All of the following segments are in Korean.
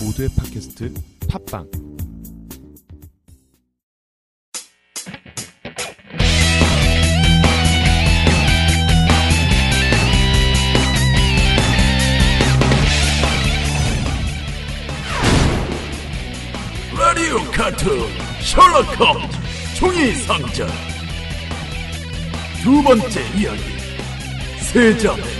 모두의 팟캐스트 팟빵. 라디오 카툰 셜록 홈즈 종이 상자 두 번째 이야기 세자매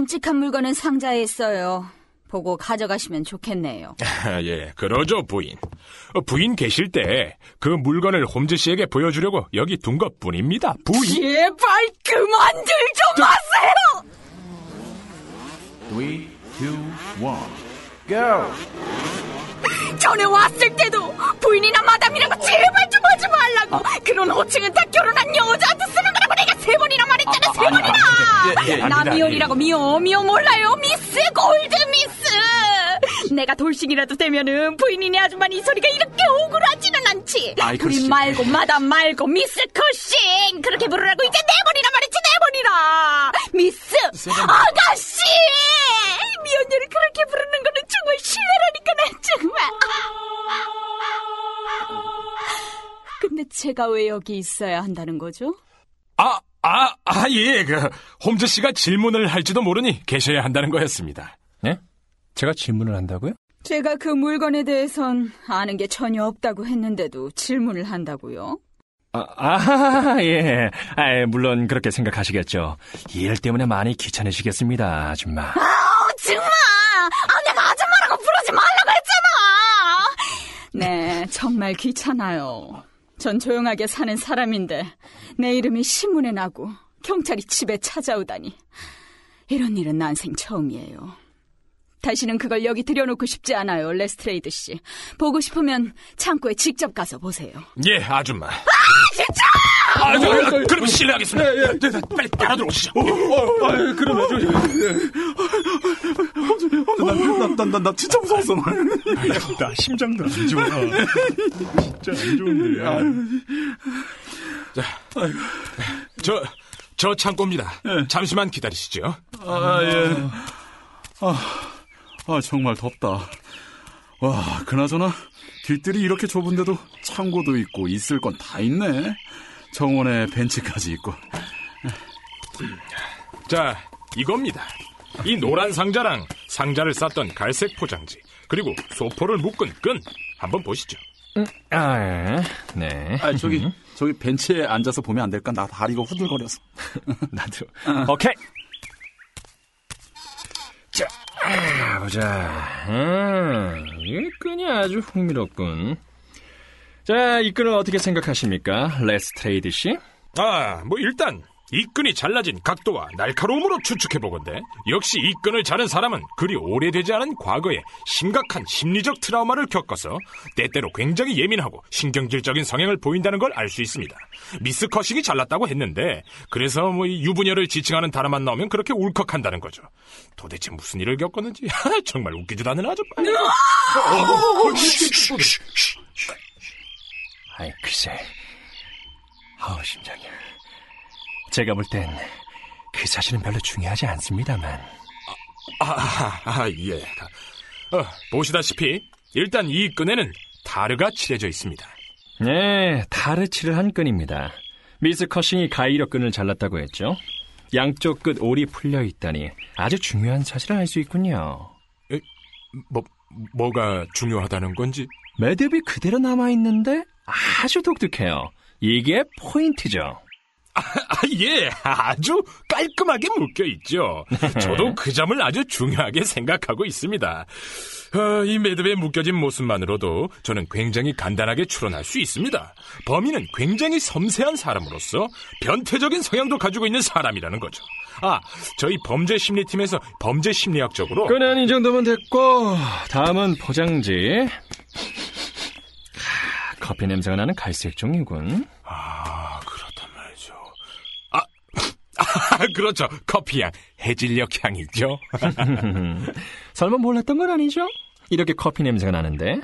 끔찍한 물건은 상자에 있어요. 보고 가져가시면 좋겠네요. 아, 예, 그러죠, 부인. 어, 부인 계실 때 그 물건을 홈즈 씨에게 보여주려고 여기 둔 것 뿐입니다, 부인. 제발 그만들 좀 하세요! Three, two, one, go! 전에 왔을 때도 부인이나 마담이라고 제발 좀 하지 말라고! 그런 호칭은 다 결혼한 여자 나 아닙니다, 미혼이라고 미워, 미워 몰라요, 미스 골드 미스! 내가 돌싱이라도 되면은 부인이네 아줌마는 이 소리가 이렇게 억울하지는 않지. 아이, 부인. 말고 마담 말고 미스 커싱 그렇게 부르라고 이제 네 번이나 말했지 네 번이나 미스 아가씨 미혼녀를 그렇게 부르는 거는 정말 실례라니까 난 정말 근데 제가 왜 여기 있어야 한다는 거죠? 아, 아, 아, 예, 그, 홈즈 씨가 질문을 할지도 모르니 계셔야 한다는 거였습니다. 네? 제가 질문을 한다고요? 제가 그 물건에 대해선 아는 게 전혀 없다고 했는데도 질문을 한다고요? 아, 아, 예. 아, 물론 그렇게 생각하시겠죠. 일 때문에 많이 귀찮으시겠습니다, 아줌마. 아우 정말 아 내가 아줌마라고 부르지 말라고 했잖아 네 정말 귀찮아요 전 조용하게 사는 사람인데 내 이름이 신문에 나고 경찰이 집에 찾아오다니 이런 일은 난생 처음이에요 다시는 그걸 여기 들여놓고 싶지 않아요 레스트레이드 씨 보고 싶으면 창고에 직접 가서 보세요 예, 아줌마. 아, 저, 아, 그럼 실례하겠습니다. 예, 저, 저, 빨리 따라 들어오시죠. 그러면 저, 나, 나, 나, 나 진짜 무서웠어. 나 심장도 안 좋아. 진짜 안 좋은데. 저, 저 창고입니다. 잠시만 기다리시죠. 아, 예. 아, 아, 정말 덥다. 와, 그나저나, 뒷뜰이 이렇게 좁은데도 창고도 있고, 있을 건 다 있네. 정원에 벤치까지 있고. 자, 이겁니다. 이 노란 상자랑 상자를 쌌던 갈색 포장지, 그리고 소포를 묶은 끈. 한번 보시죠. 아, 예. 네. 아, 저기, 저기 벤치에 앉아서 보면 안 될까? 나 다리가 후들거려서. 나도. 오케이. 자, 아, 보자. 음, 이 끈이 아주 흥미롭군. 자, 이 끈을 어떻게 생각하십니까? 레스트레이드 씨? 아, 뭐 일단 이 끈이 잘라진 각도와 날카로움으로 추측해 보건대 역시 이 끈을 자른 사람은 그리 오래되지 않은 과거에 심각한 심리적 트라우마를 겪어서 때때로 굉장히 예민하고 신경질적인 성향을 보인다는 걸 알 수 있습니다. 미스 커싱이 잘랐다고 했는데 그래서 뭐이 유부녀를 지칭하는 단어만 나오면 그렇게 울컥한다는 거죠. 도대체 무슨 일을 겪었는지 정말 웃기지도 않는 아주. 아이, 글쎄. 아우, 심장이. 제가 볼 땐 그 사실은 별로 중요하지 않습니다만. 아, 아, 예. 어, 보시다시피 일단 이 끈에는 다르가 칠해져 있습니다. 네, 다르치를 한 끈입니다. 미스 커싱이 가위로 끈을 잘랐다고 했죠. 양쪽 끝 올이 풀려 있다니 아주 중요한 사실을 알 수 있군요. 뭐, 뭐가 중요하다는 건지? 매듭이 그대로 남아 있는데 아주 독특해요. 이게 포인트죠. 아, 예, 아주 깔끔하게 묶여 있죠. 저도 그 점을 아주 중요하게 생각하고 있습니다. 어, 이 매듭에 묶여진 모습만으로도 저는 굉장히 간단하게 추론할 수 있습니다. 범인은 굉장히 섬세한 사람으로서 변태적인 성향도 가지고 있는 사람이라는 거죠. 아, 저희 범죄 심리팀에서 범죄 심리학적으로 끈은 이 정도면 됐고 다음은 포장지. 커피 냄새가 나는 갈색 종이군. 아, 그렇단 말이죠. 아, 아, 그렇죠. 커피향, 해질녘 향이죠. 설마 몰랐던 건 아니죠? 이렇게 커피 냄새가 나는데.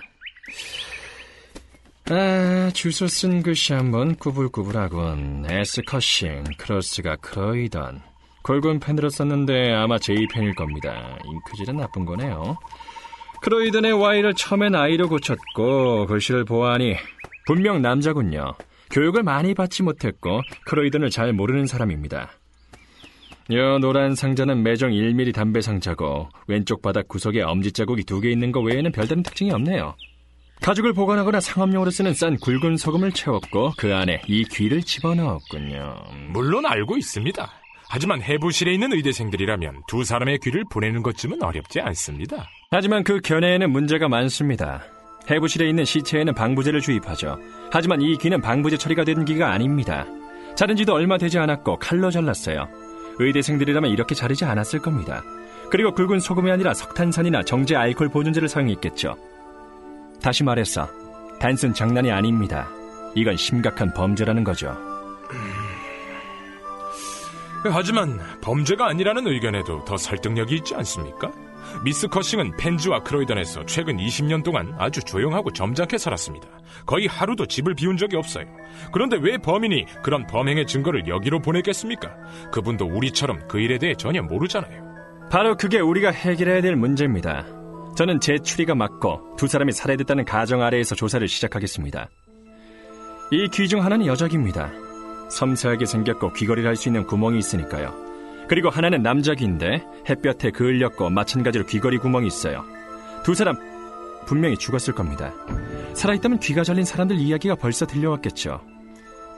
아, 주소 쓴 글씨 한번 구불구불하군. S 커싱, 크로스가 크로이던. 골곤 펜으로 썼는데 아마 J펜일 겁니다. 잉크질은 나쁜 거네요. 크로이던의 Y를 처음엔 I로 고쳤고 글씨를 보아하니 분명 남자군요. 교육을 많이 받지 못했고 크로이던을 잘 모르는 사람입니다. 여 노란 상자는 매정 1mm 담배 상자고 왼쪽 바닥 구석에 엄지 자국이 두 개 있는 것 외에는 별다른 특징이 없네요. 가죽을 보관하거나 상업용으로 쓰는 싼 굵은 소금을 채웠고 그 안에 이 귀를 집어넣었군요. 물론 알고 있습니다. 하지만 해부실에 있는 의대생들이라면 두 사람의 귀를 보내는 것쯤은 어렵지 않습니다. 하지만 그 견해에는 문제가 많습니다. 해부실에 있는 시체에는 방부제를 주입하죠. 하지만 이 귀는 방부제 처리가 된 귀가 아닙니다. 자른 지도 얼마 되지 않았고 칼로 잘랐어요. 의대생들이라면 이렇게 자르지 않았을 겁니다. 그리고 굵은 소금이 아니라 석탄산이나 정제 알코올 보존제를 사용했겠죠. 다시 말해서 단순 장난이 아닙니다. 이건 심각한 범죄라는 거죠. 하지만 범죄가 아니라는 의견에도 더 설득력이 있지 않습니까? 미스 커싱은 펜즈와 크로이던에서 최근 20년 동안 아주 조용하고 점잖게 살았습니다. 거의 하루도 집을 비운 적이 없어요. 그런데 왜 범인이 그런 범행의 증거를 여기로 보냈겠습니까? 그분도 우리처럼 그 일에 대해 전혀 모르잖아요. 바로 그게 우리가 해결해야 될 문제입니다. 저는 제 추리가 맞고 두 사람이 살해됐다는 가정 아래에서 조사를 시작하겠습니다. 이 귀 중 하나는 여자귀입니다. 섬세하게 생겼고 귀걸이를 할 수 있는 구멍이 있으니까요. 그리고 하나는 남자귀인데 햇볕에 그을렸고 마찬가지로 귀걸이 구멍이 있어요. 두 사람 분명히 죽었을 겁니다. 살아있다면 귀가 잘린 사람들 이야기가 벌써 들려왔겠죠.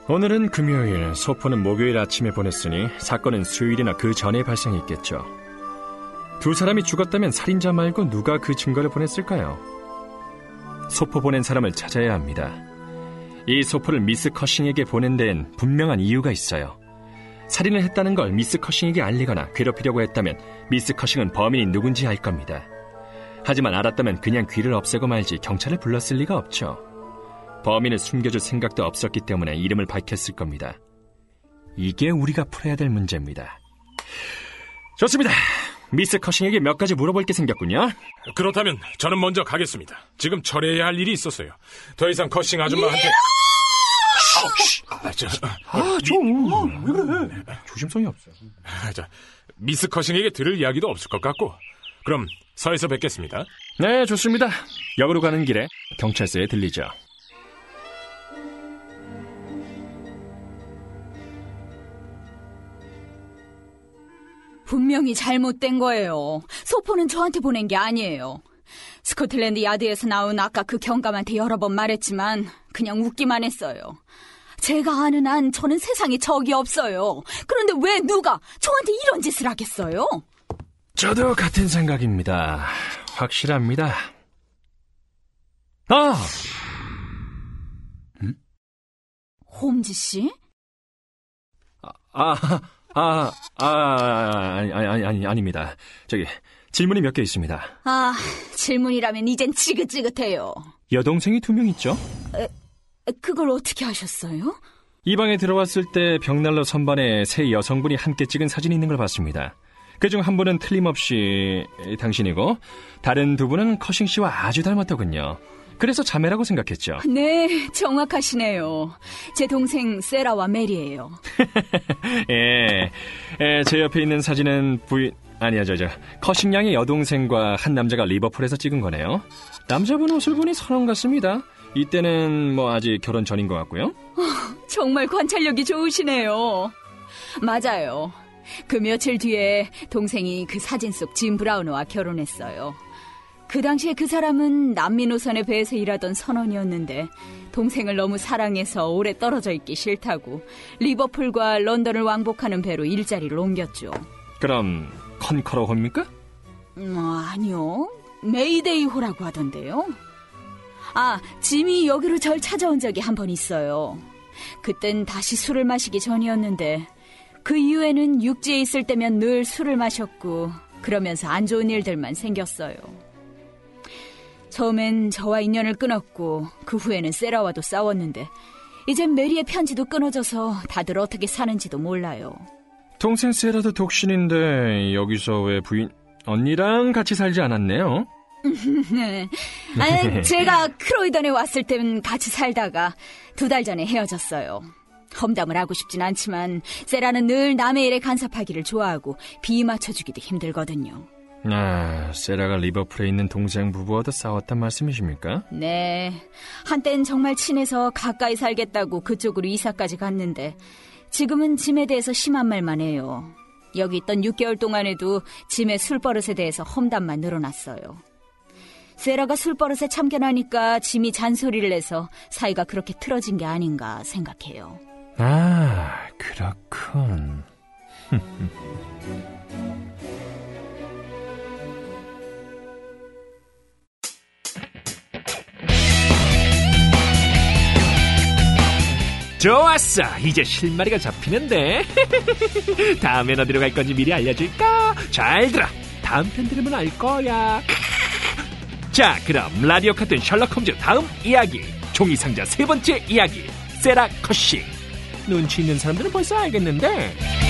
오늘은 금요일, 소포는 목요일 아침에 보냈으니 사건은 수요일이나 그 전에 발생했겠죠. 두 사람이 죽었다면 살인자 말고 누가 그 증거를 보냈을까요? 소포 보낸 사람을 찾아야 합니다. 이 소포를 미스 커싱에게 보낸 데엔 분명한 이유가 있어요. 살인을 했다는 걸 미스 커싱에게 알리거나 괴롭히려고 했다면 미스 커싱은 범인이 누군지 알 겁니다. 하지만 알았다면 그냥 귀를 없애고 말지 경찰을 불렀을 리가 없죠. 범인을 숨겨줄 생각도 없었기 때문에 이름을 밝혔을 겁니다. 이게 우리가 풀어야 될 문제입니다. 좋습니다. 미스 커싱에게 몇 가지 물어볼 게 생겼군요. 그렇다면 저는 먼저 가겠습니다. 지금 처리해야 할 일이 있었어요. 더 이상 커싱 아줌마한테 아, 저, 아, 좀. 왜 그래? 조심성이 없어. 아, 자, 미스 커싱에게 들을 이야기도 없을 것 같고 그럼 서에서 뵙겠습니다. 네, 좋습니다. 역으로 가는 길에 경찰서에 들리죠. 분명히 잘못된 거예요. 소포는 저한테 보낸 게 아니에요. 스코틀랜드 야드에서 나온 아까 그 경감한테 여러 번 말했지만 그냥 웃기만 했어요. 제가 아는 한 저는 세상에 적이 없어요. 그런데 왜 누가 저한테 이런 짓을 하겠어요? 저도 같은 생각입니다. 확실합니다. 아! 홈즈 씨? 아, 아, 아, 아니, 아니, 아니, 아닙니다. 저기, 질문이 몇 개 있습니다. 아, 질문이라면 이젠 지긋지긋해요. 여동생이 두 명 있죠? 그걸 어떻게 하셨어요? 이 방에 들어왔을 때 벽난로 선반에 세 여성분이 함께 찍은 사진이 있는 걸 봤습니다. 그중 한 분은 틀림없이 당신이고 다른 두 분은 커싱 씨와 아주 닮았더군요. 그래서 자매라고 생각했죠. 네, 정확하시네요. 제 동생 세라와 메리예요. 예, 예, 제 옆에 있는 사진은 부인 아니야 저저 커싱 양의 여동생과 한 남자가 리버풀에서 찍은 거네요. 남자분 옷을 보니 서른 같습니다. 이때는 뭐 아직 결혼 전인 것 같고요. 정말 관찰력이 좋으시네요. 맞아요. 그 며칠 뒤에 동생이 그 사진 속 짐 브라우너와 결혼했어요. 그 당시에 그 사람은 난민 노선에 배에서 일하던 선원이었는데 동생을 너무 사랑해서 오래 떨어져 있기 싫다고 리버풀과 런던을 왕복하는 배로 일자리를 옮겼죠. 그럼 컨커러 호입니까? 음, 아니요. 메이데이 호라고 하던데요. 아, 짐이 여기로 절 찾아온 적이 한 번 있어요. 그땐 다시 술을 마시기 전이었는데 그 이후에는 육지에 있을 때면 늘 술을 마셨고 그러면서 안 좋은 일들만 생겼어요. 처음엔 저와 인연을 끊었고 그 후에는 세라와도 싸웠는데 이젠 메리의 편지도 끊어져서 다들 어떻게 사는지도 몰라요. 동생 세라도 독신인데 여기서 왜 부인 언니랑 같이 살지 않았네요? 네. 아, 제가 크로이던에 왔을 땐 같이 살다가 두 달 전에 헤어졌어요. 험담을 하고 싶진 않지만 세라는 늘 남의 일에 간섭하기를 좋아하고 비 맞춰주기도 힘들거든요. 아, 세라가 리버풀에 있는 동생 부부와도 싸웠단 말씀이십니까? 네, 한땐 정말 친해서 가까이 살겠다고 그쪽으로 이사까지 갔는데 지금은 짐에 대해서 심한 말만 해요. 여기 있던 6개월 동안에도 짐의 술버릇에 대해서 험담만 늘어났어요. 세라가 술버릇에 참견하니까 짐이 잔소리를 내서 사이가 그렇게 틀어진 게 아닌가 생각해요. 아, 그렇군. 좋았어. 이제 실마리가 잡히는데. 다음엔 어디로 갈 건지 미리 알려줄까? 잘 들어. 다음 편 들으면 알 거야. 자, 그럼 라디오 카툰 셜록 홈즈 다음 이야기. 종이 상자 세 번째 이야기. 세라 커싱. 눈치 있는 사람들은 벌써 알겠는데.